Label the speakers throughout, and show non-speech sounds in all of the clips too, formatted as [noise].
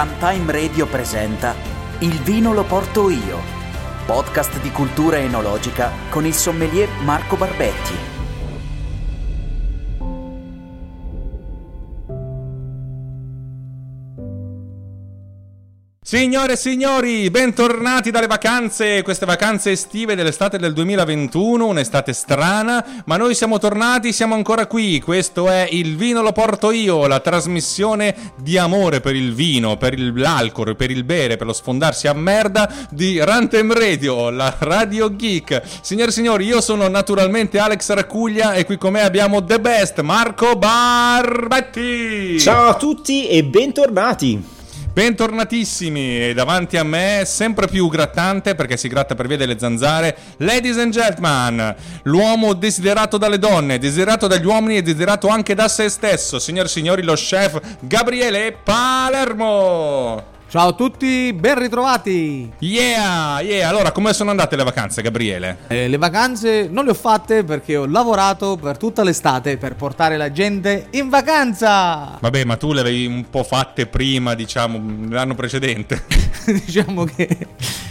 Speaker 1: Runtime Radio presenta Il vino lo porto io, podcast di cultura enologica con il sommelier Marco Barbetti.
Speaker 2: Signore e signori, bentornati dalle vacanze, queste vacanze estive dell'estate del 2021, un'estate strana, ma noi siamo tornati, siamo ancora qui, questo è Il vino lo porto io, la trasmissione di amore per il vino, per l'alcol, per il bere, per lo sfondarsi a merda di Rantem Radio, la Radio Geek. Signore e signori, io sono naturalmente Alex Racuglia e qui con me abbiamo The Best, Marco Barbetti.
Speaker 3: Ciao a tutti e bentornati.
Speaker 2: Bentornatissimi e davanti a me, sempre più grattante perché si gratta per via delle zanzare, ladies and gentlemen, l'uomo desiderato dalle donne, desiderato dagli uomini e desiderato anche da se stesso, signori e signori, lo chef Gabriele Palermo.
Speaker 4: Ciao a tutti, ben ritrovati!
Speaker 2: Yeah, yeah, allora come sono andate le vacanze Gabriele?
Speaker 4: Eh, le vacanze non le ho fatte perché ho lavorato per tutta l'estate per portare la gente in vacanza!
Speaker 2: Vabbè, ma tu le avevi un po' fatte prima, diciamo, l'anno precedente. [laughs]
Speaker 4: diciamo che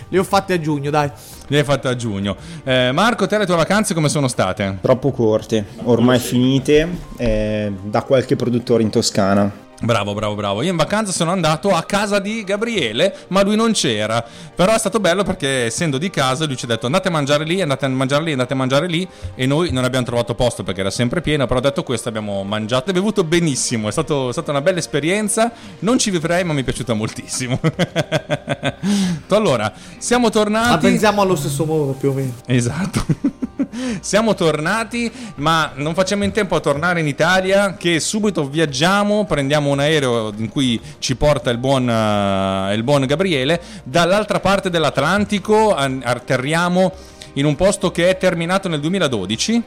Speaker 4: le ho fatte a giugno, dai.
Speaker 2: Le hai fatte a giugno. Eh, Marco, te le tue vacanze come sono state?
Speaker 3: Troppo corte, ormai finite, eh, da qualche produttore in Toscana.
Speaker 2: Bravo, bravo, bravo. Io in vacanza sono andato a casa di Gabriele, ma lui non c'era. Però è stato bello perché essendo di casa lui ci ha detto andate a mangiare lì, andate a mangiare lì, andate a mangiare lì e noi non abbiamo trovato posto perché era sempre pieno, però detto questo abbiamo mangiato e bevuto benissimo. È, stato, è stata una bella esperienza. Non ci vivrei, ma mi è piaciuta moltissimo. [laughs] allora, siamo tornati.
Speaker 4: Ma pensiamo allo stesso modo più o meno.
Speaker 2: Esatto. [laughs] Siamo tornati, ma non facciamo in tempo a tornare in Italia, che subito viaggiamo, prendiamo un aereo in cui ci porta il buon, uh, il buon Gabriele, dall'altra parte dell'Atlantico atterriamo in un posto che è terminato nel 2012,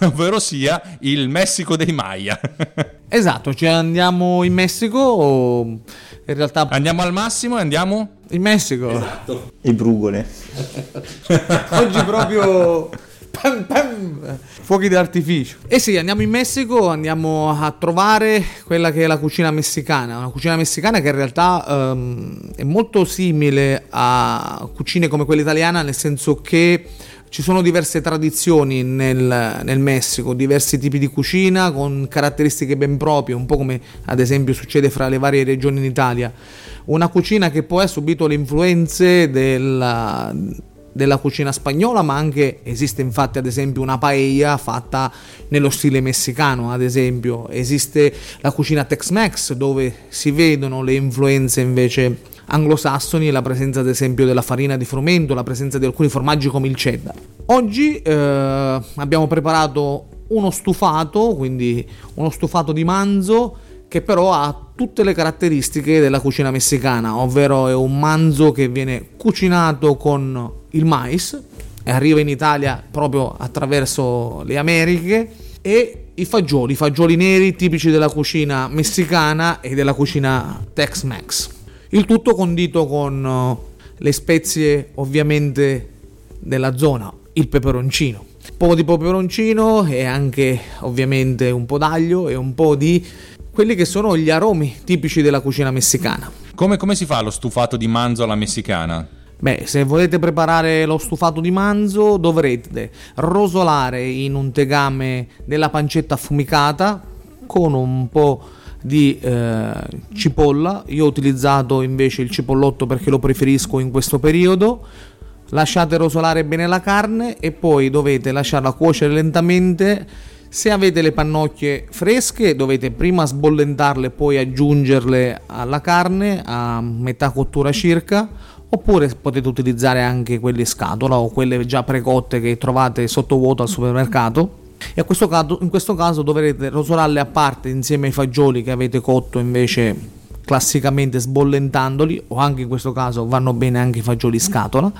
Speaker 2: [laughs] ovvero sia il Messico dei Maya. [laughs]
Speaker 4: esatto, cioè andiamo in Messico o in realtà...
Speaker 2: Andiamo al massimo e andiamo...
Speaker 4: In Messico.
Speaker 3: Esatto. E brugole.
Speaker 4: Oggi proprio pam, pam, fuochi d'artificio. E eh sì, andiamo in Messico, andiamo a trovare quella che è la cucina messicana, una cucina messicana che in realtà um, è molto simile a cucine come quella italiana, nel senso che ci sono diverse tradizioni nel, nel, Messico, diversi tipi di cucina con caratteristiche ben proprie, un po' come ad esempio succede fra le varie regioni in Italia. Una cucina che poi ha subito le influenze della, della cucina spagnola, ma anche esiste infatti ad esempio una paella fatta nello stile messicano, ad esempio esiste la cucina Tex-Mex dove si vedono le influenze invece anglosassoni la presenza ad esempio della farina di frumento, la presenza di alcuni formaggi come il cheddar. Oggi eh, abbiamo preparato uno stufato, quindi uno stufato di manzo che però ha tutte le caratteristiche della cucina messicana, ovvero è un manzo che viene cucinato con il mais e arriva in Italia proprio attraverso le Americhe e i fagioli, i fagioli neri tipici della cucina messicana e della cucina Tex-Mex. Il tutto condito con uh, le spezie ovviamente della zona, il peperoncino. Un po' di peperoncino e anche ovviamente un po' d'aglio e un po' di quelli che sono gli aromi tipici della cucina messicana.
Speaker 2: Come, come si fa lo stufato di manzo alla messicana?
Speaker 4: Beh, se volete preparare lo stufato di manzo dovrete rosolare in un tegame della pancetta affumicata con un po' di eh, cipolla. Io ho utilizzato invece il cipollotto perché lo preferisco in questo periodo. Lasciate rosolare bene la carne e poi dovete lasciarla cuocere lentamente se avete le pannocchie fresche dovete prima sbollentarle e poi aggiungerle alla carne a metà cottura circa oppure potete utilizzare anche quelle scatola o quelle già precotte che trovate sottovuoto al supermercato. E questo caso, in questo caso dovrete rosolarle a parte insieme ai fagioli che avete cotto invece classicamente sbollentandoli o anche in questo caso vanno bene anche i fagioli scatola.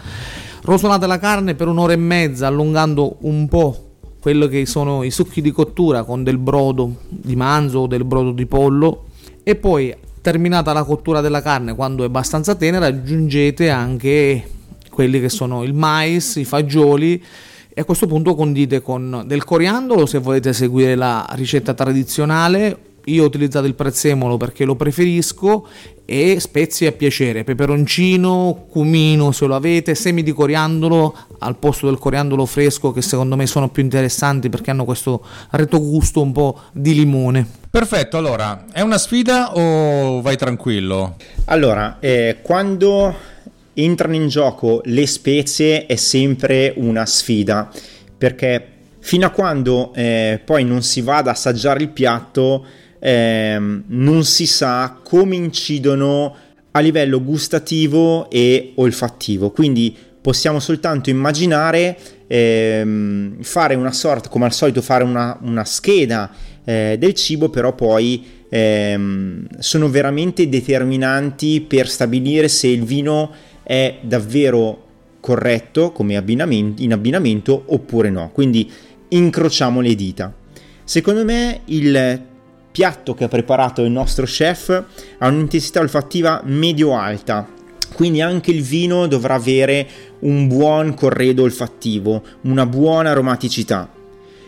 Speaker 4: Rosolate la carne per un'ora e mezza allungando un po' quello che sono i succhi di cottura con del brodo di manzo o del brodo di pollo e poi terminata la cottura della carne quando è abbastanza tenera aggiungete anche quelli che sono il mais, i fagioli e a questo punto condite con del coriandolo se volete seguire la ricetta tradizionale io ho utilizzato il prezzemolo perché lo preferisco e spezie a piacere, peperoncino, cumino se lo avete, semi di coriandolo al posto del coriandolo fresco che secondo me sono più interessanti perché hanno questo retrogusto un po' di limone.
Speaker 2: Perfetto, allora, è una sfida o vai tranquillo?
Speaker 3: Allora, eh, quando entrano in gioco le spezie è sempre una sfida perché fino a quando eh, poi non si va ad assaggiare il piatto eh, non si sa come incidono a livello gustativo e olfattivo quindi possiamo soltanto immaginare ehm, fare una sorta come al solito fare una, una scheda eh, del cibo però poi ehm, sono veramente determinanti per stabilire se il vino è davvero corretto come abbinamento, in abbinamento oppure no quindi incrociamo le dita. Secondo me il piatto che ha preparato il nostro chef ha un'intensità olfattiva medio-alta, quindi anche il vino dovrà avere un buon corredo olfattivo, una buona aromaticità.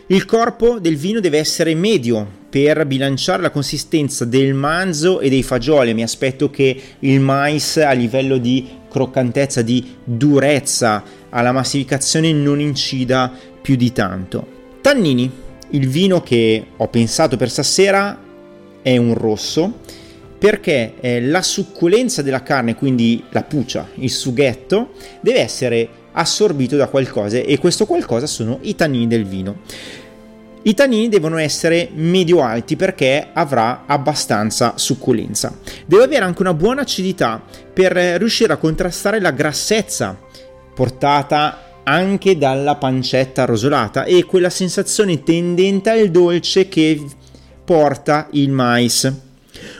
Speaker 3: Il corpo del vino deve essere medio per bilanciare la consistenza del manzo e dei fagioli. Mi aspetto che il mais a livello di croccantezza, di durezza, alla massificazione non incida più di tanto. Tannini, il vino che ho pensato per stasera è un rosso perché eh, la succulenza della carne, quindi la pucia, il sughetto, deve essere assorbito da qualcosa e questo qualcosa sono i tannini del vino. I tannini devono essere medio-alti perché avrà abbastanza succulenza. Deve avere anche una buona acidità per riuscire a contrastare la grassezza portata anche dalla pancetta rosolata e quella sensazione tendente al dolce che porta il mais.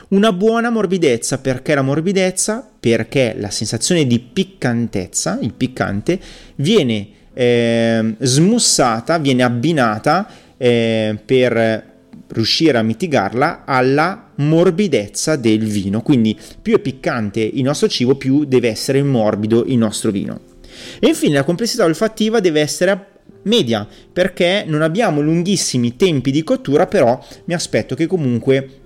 Speaker 3: Una buona morbidezza, perché la morbidezza? Perché la sensazione di piccantezza, il piccante, viene eh, smussata, viene abbinata eh, per riuscire a mitigarla alla morbidezza del vino. Quindi più è piccante il nostro cibo, più deve essere morbido il nostro vino. E infine la complessità olfattiva deve essere media perché non abbiamo lunghissimi tempi di cottura, però mi aspetto che comunque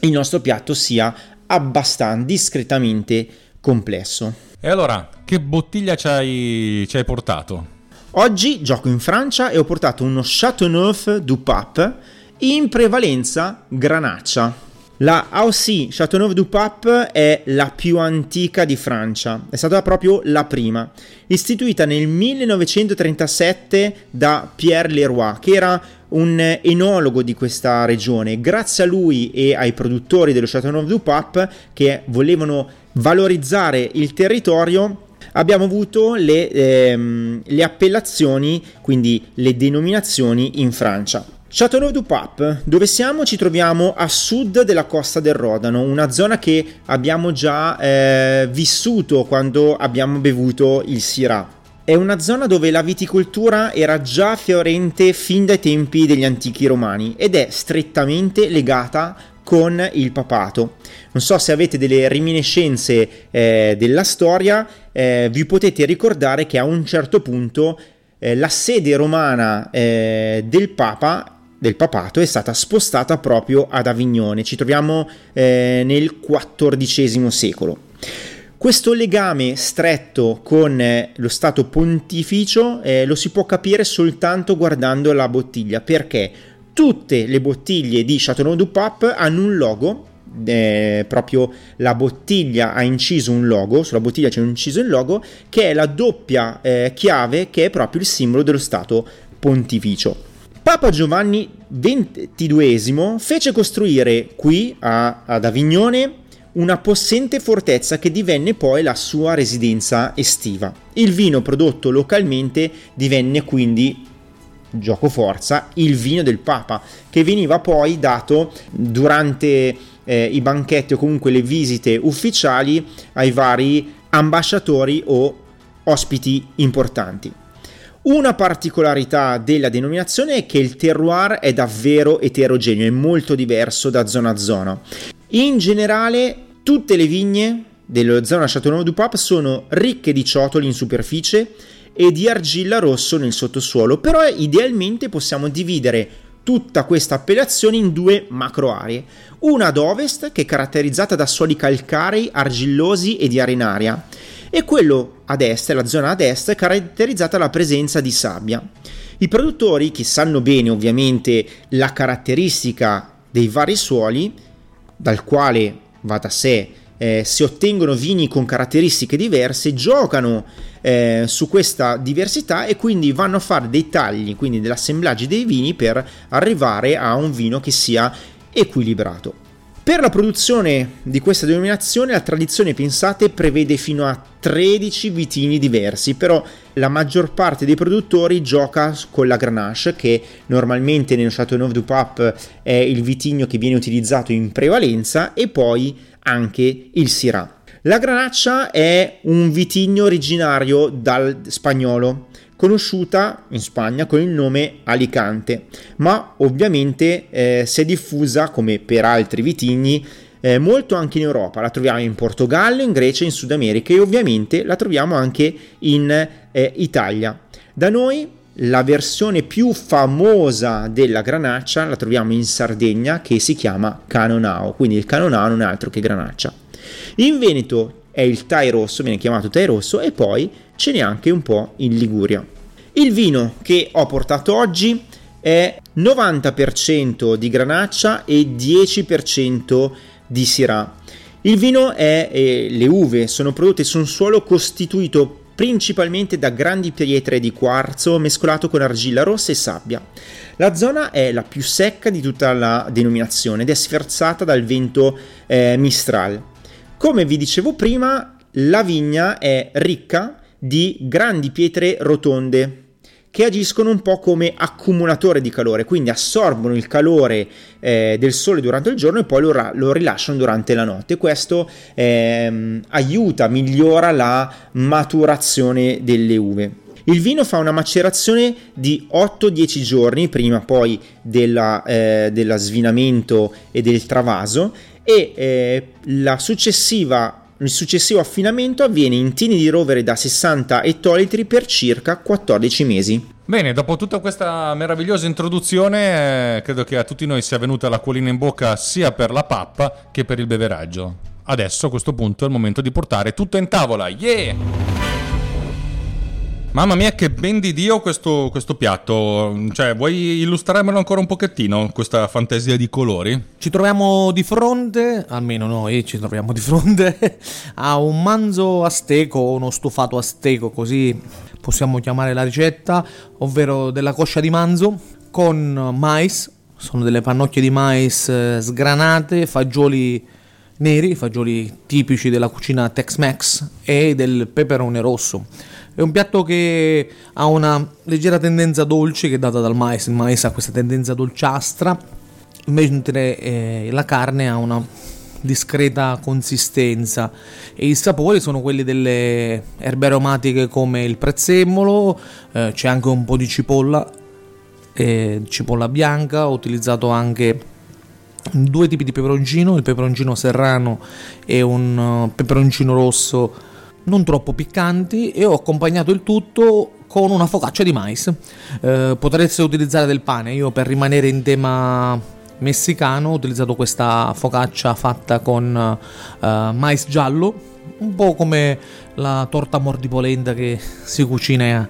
Speaker 3: il nostro piatto sia abbastanza discretamente complesso.
Speaker 2: E allora, che bottiglia ci hai, ci hai portato?
Speaker 3: Oggi gioco in Francia e ho portato uno Chateauneuf du Pape in prevalenza granaccia. La Aussie Châteauneuf du Pape è la più antica di Francia, è stata proprio la prima, istituita nel 1937 da Pierre Leroy, che era un enologo di questa regione. Grazie a lui e ai produttori dello Châteauneuf du Pape che volevano valorizzare il territorio, abbiamo avuto le, ehm, le appellazioni, quindi le denominazioni in Francia. Châteauneuf-du-Pape, dove siamo? Ci troviamo a sud della costa del Rodano, una zona che abbiamo già eh, vissuto quando abbiamo bevuto il Syrah. È una zona dove la viticoltura era già fiorente fin dai tempi degli antichi romani ed è strettamente legata con il papato. Non so se avete delle reminiscenze eh, della storia, eh, vi potete ricordare che a un certo punto eh, la sede romana eh, del Papa del papato è stata spostata proprio ad Avignone, ci troviamo eh, nel XIV secolo. Questo legame stretto con eh, lo Stato pontificio eh, lo si può capire soltanto guardando la bottiglia, perché tutte le bottiglie di Châteauneuf du Pape hanno un logo, eh, proprio la bottiglia ha inciso un logo, sulla bottiglia c'è inciso il logo, che è la doppia eh, chiave che è proprio il simbolo dello Stato pontificio. Papa Giovanni XXII fece costruire qui a, ad Avignone una possente fortezza che divenne poi la sua residenza estiva. Il vino prodotto localmente divenne quindi gioco forza il vino del Papa che veniva poi dato durante eh, i banchetti o comunque le visite ufficiali ai vari ambasciatori o ospiti importanti. Una particolarità della denominazione è che il terroir è davvero eterogeneo, è molto diverso da zona a zona. In generale, tutte le vigne della zona Châteauneuf du Pape sono ricche di ciotoli in superficie e di argilla rosso nel sottosuolo, però idealmente possiamo dividere tutta questa appellazione in due macro aree. Una ad ovest, che è caratterizzata da suoli calcarei, argillosi e di arenaria, e quello ad est, la zona ad est, caratterizzata dalla presenza di sabbia. I produttori, che sanno bene ovviamente la caratteristica dei vari suoli, dal quale va da sé eh, si ottengono vini con caratteristiche diverse, giocano eh, su questa diversità e quindi vanno a fare dei tagli, quindi dell'assemblaggio dei vini per arrivare a un vino che sia equilibrato. Per la produzione di questa denominazione la tradizione, pensate, prevede fino a 13 vitini diversi, però la maggior parte dei produttori gioca con la Grenache, che normalmente nel Châteauneuf du Pape è il vitigno che viene utilizzato in prevalenza, e poi anche il Syrah. La Granaccia è un vitigno originario dal spagnolo, conosciuta in Spagna con il nome Alicante, ma ovviamente eh, si è diffusa come per altri vitigni eh, molto anche in Europa, la troviamo in Portogallo, in Grecia, in Sud America e ovviamente la troviamo anche in eh, Italia. Da noi la versione più famosa della granaccia la troviamo in Sardegna che si chiama Canonao, quindi il Canonao non è altro che granaccia. In Veneto è il Tai rosso, viene chiamato Tai rosso e poi ce n'è anche un po' in Liguria. Il vino che ho portato oggi è 90% di granaccia e 10% di Syrah. Il vino è, eh, le uve sono prodotte su un suolo costituito principalmente da grandi pietre di quarzo mescolato con argilla rossa e sabbia. La zona è la più secca di tutta la denominazione ed è sferzata dal vento eh, Mistral. Come vi dicevo prima, la vigna è ricca di grandi pietre rotonde che agiscono un po' come accumulatore di calore, quindi assorbono il calore eh, del sole durante il giorno e poi lo, ra- lo rilasciano durante la notte. Questo eh, aiuta, migliora la maturazione delle uve. Il vino fa una macerazione di 8-10 giorni prima poi della, eh, dello svinamento e del travaso e eh, la successiva il successivo affinamento avviene in tini di rovere da 60 ettolitri per circa 14 mesi.
Speaker 2: Bene, dopo tutta questa meravigliosa introduzione, eh, credo che a tutti noi sia venuta l'acquolina in bocca sia per la pappa che per il beveraggio. Adesso a questo punto è il momento di portare tutto in tavola. Yeah! Mamma mia, che ben di Dio questo, questo, piatto. Cioè, vuoi illustrarmelo ancora un pochettino, questa fantasia di colori?
Speaker 4: Ci troviamo di fronte, almeno noi ci troviamo di fronte, a un manzo asteco, uno stufato asteco, così possiamo chiamare la ricetta, ovvero della coscia di manzo con mais, sono delle pannocchie di mais eh, sgranate, fagioli neri, fagioli tipici della cucina Tex-Mex e del peperone rosso è un piatto che ha una leggera tendenza dolce che è data dal mais, il mais ha questa tendenza dolciastra, mentre eh, la carne ha una discreta consistenza. E i sapori sono quelli delle erbe aromatiche come il prezzemolo, eh, c'è anche un po' di cipolla, eh, cipolla bianca, ho utilizzato anche due tipi di peperoncino, il peperoncino serrano e un uh, peperoncino rosso non troppo piccanti e ho accompagnato il tutto con una focaccia di mais. Eh, potreste utilizzare del pane, io per rimanere in tema messicano ho utilizzato questa focaccia fatta con uh, mais giallo, un po' come la torta mordipolenta che si cucina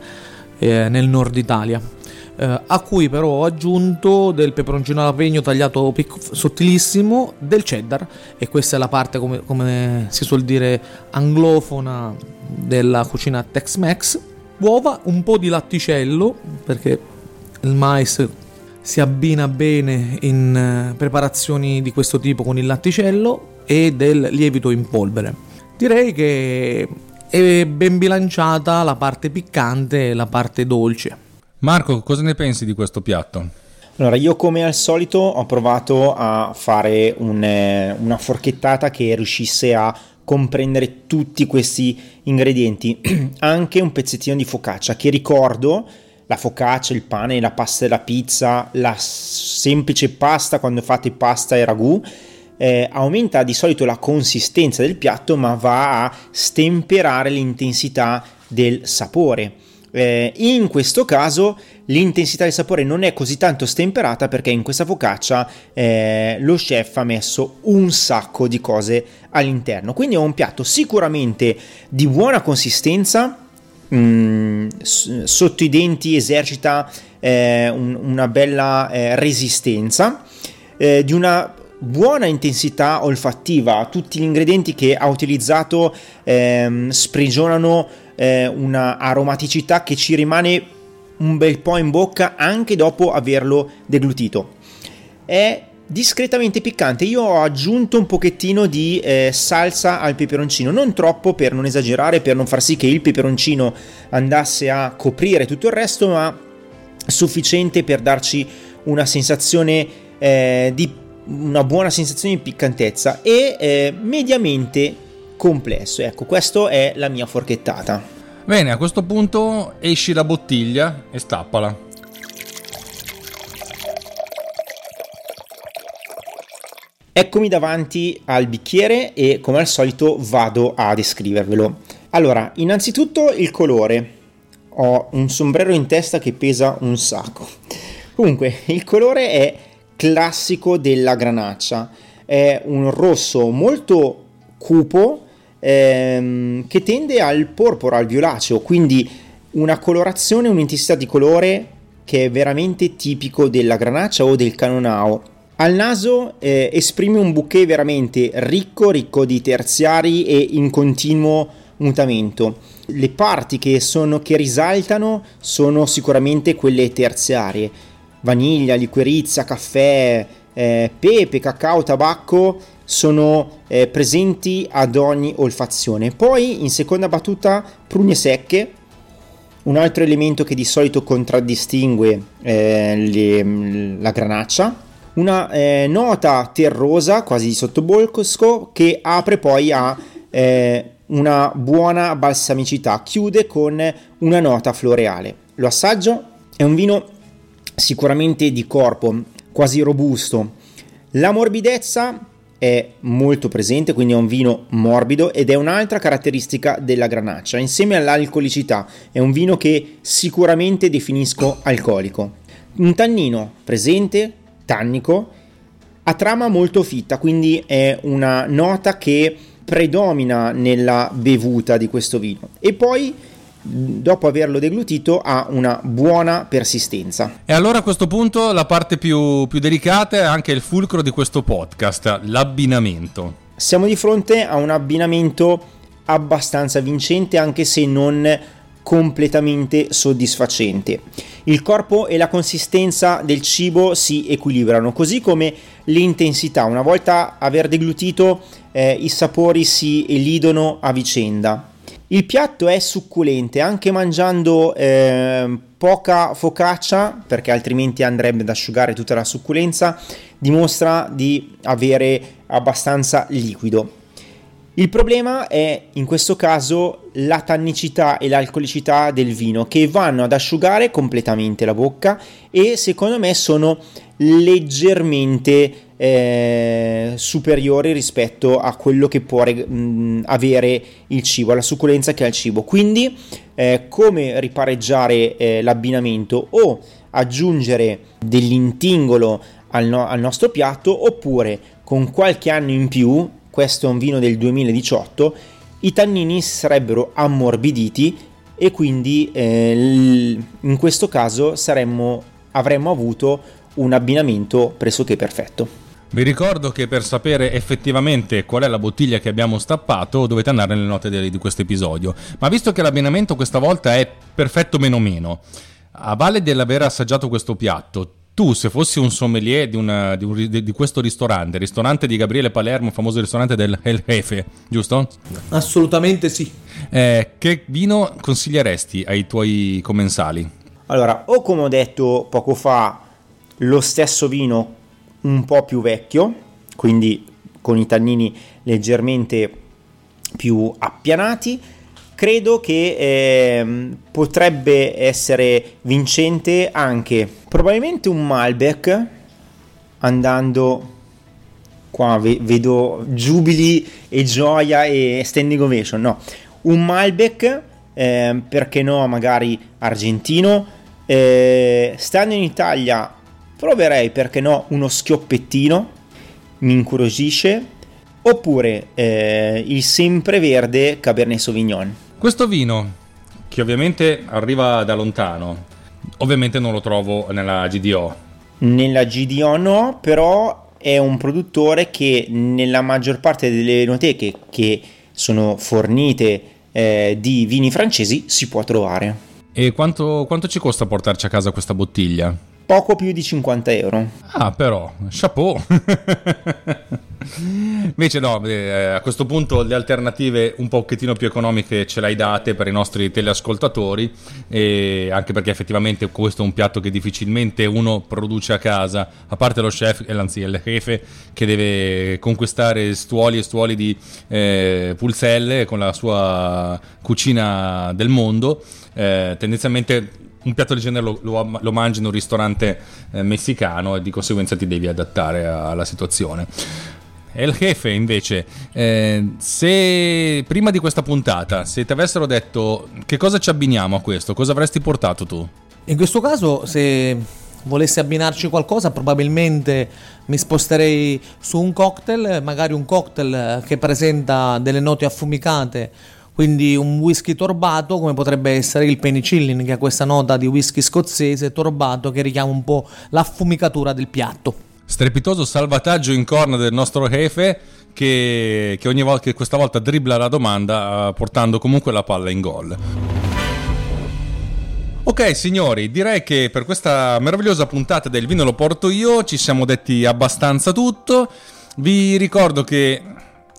Speaker 4: eh, nel nord Italia eh, a cui però ho aggiunto del peperoncino alapegno tagliato pic- sottilissimo, del cheddar e questa è la parte come, come si suol dire anglofona della cucina Tex-Mex, uova, un po' di latticello perché il mais si abbina bene in eh, preparazioni di questo tipo con il latticello e del lievito in polvere. Direi che è ben bilanciata la parte piccante e la parte dolce.
Speaker 2: Marco, cosa ne pensi di questo piatto?
Speaker 3: Allora, io come al solito ho provato a fare un, eh, una forchettata che riuscisse a comprendere tutti questi ingredienti, [clears throat] anche un pezzettino di focaccia che ricordo la focaccia, il pane, la pasta della pizza, la semplice pasta quando fate pasta e ragù. Eh, aumenta di solito la consistenza del piatto ma va a stemperare l'intensità del sapore eh, in questo caso l'intensità del sapore non è così tanto stemperata perché in questa focaccia eh, lo chef ha messo un sacco di cose all'interno. Quindi è un piatto sicuramente di buona consistenza, mh, mm, sotto i denti esercita eh, un, una bella eh, resistenza, eh, di una buona intensità olfattiva. Tutti gli ingredienti che ha utilizzato ehm, sprigionano eh, una aromaticità che ci rimane un bel po' in bocca anche dopo averlo deglutito. È discretamente piccante. Io ho aggiunto un pochettino di eh, salsa al peperoncino, non troppo per non esagerare, per non far sì che il peperoncino andasse a coprire tutto il resto, ma sufficiente per darci una sensazione eh, di una buona sensazione di piccantezza e eh, mediamente complesso. Ecco, questa è la mia forchettata.
Speaker 2: Bene, a questo punto esci la bottiglia e stappala.
Speaker 3: Eccomi davanti al bicchiere e come al solito vado a descrivervelo. Allora, innanzitutto il colore. Ho un sombrero in testa che pesa un sacco. Comunque, il colore è classico della granaccia. È un rosso molto cupo ehm, che tende al porpora, al violaceo, quindi una colorazione, un'intensità di colore che è veramente tipico della granaccia o del canonao. Al naso eh, esprime un bouquet veramente ricco, ricco di terziari e in continuo mutamento. Le parti che, sono, che risaltano sono sicuramente quelle terziarie. Vaniglia, liquirizia, caffè, eh, pepe, cacao, tabacco sono eh, presenti ad ogni olfazione. Poi in seconda battuta prugne secche, un altro elemento che di solito contraddistingue eh, le, la granaccia, una eh, nota terrosa quasi di sottobolcosco che apre poi a eh, una buona balsamicità, chiude con una nota floreale. Lo assaggio è un vino sicuramente di corpo, quasi robusto. La morbidezza è molto presente, quindi è un vino morbido ed è un'altra caratteristica della granaccia, insieme all'alcolicità. È un vino che sicuramente definisco alcolico. Un tannino presente, tannico, a trama molto fitta, quindi è una nota che predomina nella bevuta di questo vino. E poi dopo averlo deglutito ha una buona persistenza.
Speaker 2: E allora a questo punto la parte più, più delicata è anche il fulcro di questo podcast, l'abbinamento.
Speaker 3: Siamo di fronte a un abbinamento abbastanza vincente anche se non completamente soddisfacente. Il corpo e la consistenza del cibo si equilibrano, così come l'intensità. Una volta aver deglutito eh, i sapori si elidono a vicenda. Il piatto è succulente, anche mangiando eh, poca focaccia, perché altrimenti andrebbe ad asciugare tutta la succulenza, dimostra di avere abbastanza liquido. Il problema è in questo caso la tannicità e l'alcolicità del vino che vanno ad asciugare completamente la bocca e secondo me sono leggermente eh, superiori rispetto a quello che può mh, avere il cibo, alla succulenza che ha il cibo. Quindi eh, come ripareggiare eh, l'abbinamento o aggiungere dell'intingolo al, no- al nostro piatto oppure con qualche anno in più questo è un vino del 2018, i tannini sarebbero ammorbiditi e quindi eh, in questo caso saremmo, avremmo avuto un abbinamento pressoché perfetto.
Speaker 2: Vi ricordo che per sapere effettivamente qual è la bottiglia che abbiamo stappato dovete andare nelle note di questo episodio. Ma visto che l'abbinamento questa volta è perfetto meno meno, a valle dell'aver assaggiato questo piatto, tu se fossi un sommelier di, una, di, un, di, questo ristorante, ristorante di Gabriele Palermo, famoso ristorante del El Jefe, giusto?
Speaker 4: Assolutamente sì.
Speaker 2: Eh, che vino consiglieresti ai tuoi commensali?
Speaker 3: Allora, o come ho detto poco fa, lo stesso vino un po' più vecchio, quindi con i tannini leggermente più appianati, credo che eh, potrebbe essere vincente anche probabilmente un Malbec andando qua vedo giubili e gioia e standing ovation no. Un Malbec eh, perché no magari argentino. Eh, stando in Italia proverei, perché no, uno schioppettino, mi incuriosisce, oppure eh, il sempreverde Cabernet Sauvignon.
Speaker 2: Questo vino, che ovviamente arriva da lontano, ovviamente non lo trovo nella GDO.
Speaker 3: Nella GDO no, però è un produttore che nella maggior parte delle enoteche che sono fornite eh, di vini francesi si può trovare.
Speaker 2: E quanto, quanto ci costa portarci a casa questa bottiglia?
Speaker 3: Poco più di 50 euro.
Speaker 2: Ah, però, chapeau. [laughs] Invece no, eh, a questo punto le alternative un pochettino più economiche ce le hai date per i nostri teleascoltatori, anche perché effettivamente questo è un piatto che difficilmente uno produce a casa, a parte lo chef, eh, anzi il jefe che deve conquistare stuoli e stuoli di eh, pulselle con la sua cucina del mondo. Eh, tendenzialmente un piatto del genere lo, lo, lo mangi in un ristorante eh, messicano e di conseguenza ti devi adattare alla situazione. El Jefe invece, eh, se prima di questa puntata, se ti avessero detto che cosa ci abbiniamo a questo, cosa avresti portato tu?
Speaker 4: In questo caso, se volessi abbinarci qualcosa, probabilmente mi sposterei su un cocktail, magari un cocktail che presenta delle note affumicate quindi un whisky torbato come potrebbe essere il penicillin che ha questa nota di whisky scozzese torbato che richiama un po' l'affumicatura del piatto.
Speaker 2: Strepitoso salvataggio in corna del nostro jefe che, che ogni volta che questa volta dribbla la domanda uh, portando comunque la palla in gol. Ok signori, direi che per questa meravigliosa puntata del vino lo porto io, ci siamo detti abbastanza tutto. Vi ricordo che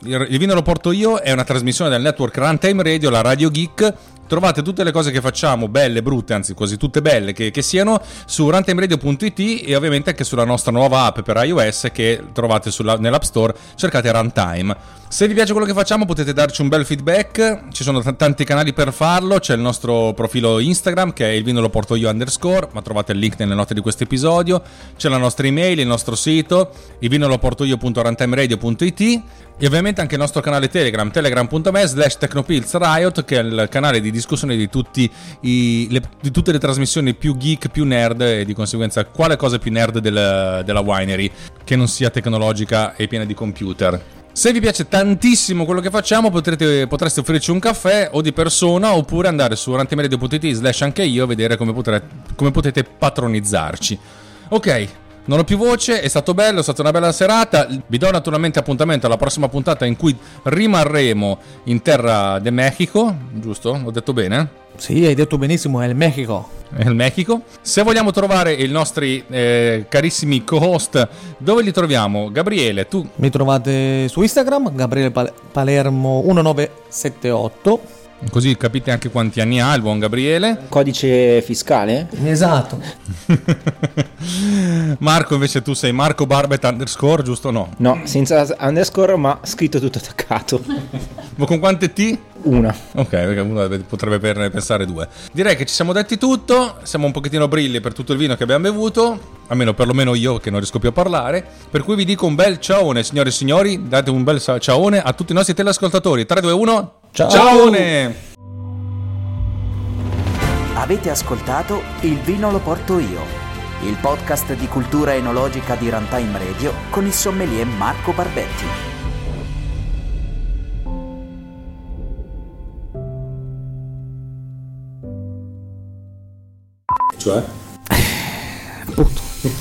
Speaker 2: il vino lo porto io è una trasmissione del network Runtime Radio, la Radio Geek. Trovate tutte le cose che facciamo, belle, brutte, anzi quasi tutte belle che, che siano, su runtimeradio.it e ovviamente anche sulla nostra nuova app per iOS che trovate sulla, nell'App Store, cercate Runtime. Se vi piace quello che facciamo potete darci un bel feedback, ci sono t- tanti canali per farlo, c'è il nostro profilo Instagram che è il vino lo porto io underscore, ma trovate il link nelle note di questo episodio, c'è la nostra email, il nostro sito, il vino lo porto io.runtimeradio.it e ovviamente anche il nostro canale Telegram, telegram.me slash technopills che è il canale di discussione di, i, le, di, tutte le trasmissioni più geek, più nerd e di conseguenza quale cosa più nerd del, della winery che non sia tecnologica e piena di computer. Se vi piace tantissimo quello che facciamo potrete, potreste offrirci un caffè o di persona oppure andare su rantimedio.it slash anche io a vedere come, potrete, come potete patronizzarci. Ok, non ho più voce, è stato bello, è stata una bella serata. Vi do naturalmente appuntamento alla prossima puntata in cui rimarremo in terra de Mexico, giusto? Ho detto bene?
Speaker 4: Sì, hai detto benissimo, è il Mexico.
Speaker 2: È il Mexico. Se vogliamo trovare i nostri eh, carissimi co-host, dove li troviamo? Gabriele, tu?
Speaker 4: Mi trovate su Instagram, Gabriele Palermo 1978
Speaker 2: Così capite anche quanti anni ha il buon Gabriele.
Speaker 3: Codice fiscale?
Speaker 4: Esatto. [laughs]
Speaker 2: Marco invece tu sei Marco Barbet underscore, giusto o no?
Speaker 3: No, senza underscore ma scritto tutto attaccato. [laughs]
Speaker 2: ma con quante T?
Speaker 3: Una.
Speaker 2: Ok, perché uno potrebbe pensare due. Direi che ci siamo detti tutto, siamo un pochettino brilli per tutto il vino che abbiamo bevuto, almeno perlomeno io che non riesco più a parlare, per cui vi dico un bel ciaone signore e signori, date un bel ciaone a tutti i nostri teleascoltatori. 3, 2, 1... Ciao! Ciaone!
Speaker 1: Avete ascoltato Il vino lo porto io, il podcast di cultura enologica di Runtime Radio con il sommelier Marco Barbetti.
Speaker 2: Cioè?
Speaker 4: Appunto. [laughs]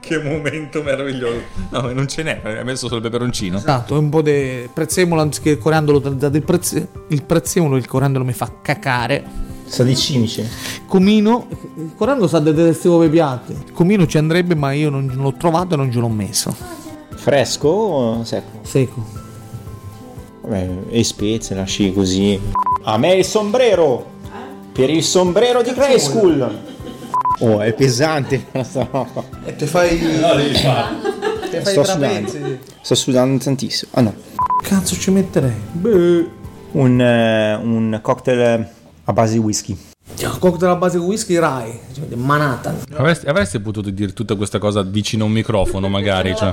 Speaker 2: che momento meraviglioso. No, non ce n'è, hai messo solo il peperoncino.
Speaker 4: Esatto, un po' di prezzemolo anziché il coriandolo, il, prezze, il prezzemolo, il coriandolo mi fa cacare.
Speaker 3: Sa di cimice.
Speaker 4: Comino, il coriandolo sa del detersivo per piatti. Comino ci andrebbe, ma io non l'ho trovato e non ce l'ho messo.
Speaker 3: Fresco o secco?
Speaker 4: Secco.
Speaker 3: Vabbè, e spezie, lasci così. A me il sombrero! Per il sombrero di Grey School! Oh, è pesante [laughs] questa roba.
Speaker 4: E te fai. No, devi fare.
Speaker 3: Te fai Sto sudando. Sto sudando tantissimo. Ah no.
Speaker 4: Cazzo ci metterei?
Speaker 3: Beh. Un, uh, un cocktail a base di whisky.
Speaker 4: Un cocktail a base di whisky Rai. Manhattan.
Speaker 2: Avresti, avresti potuto dire tutta questa cosa vicino a un microfono, magari. Cioè.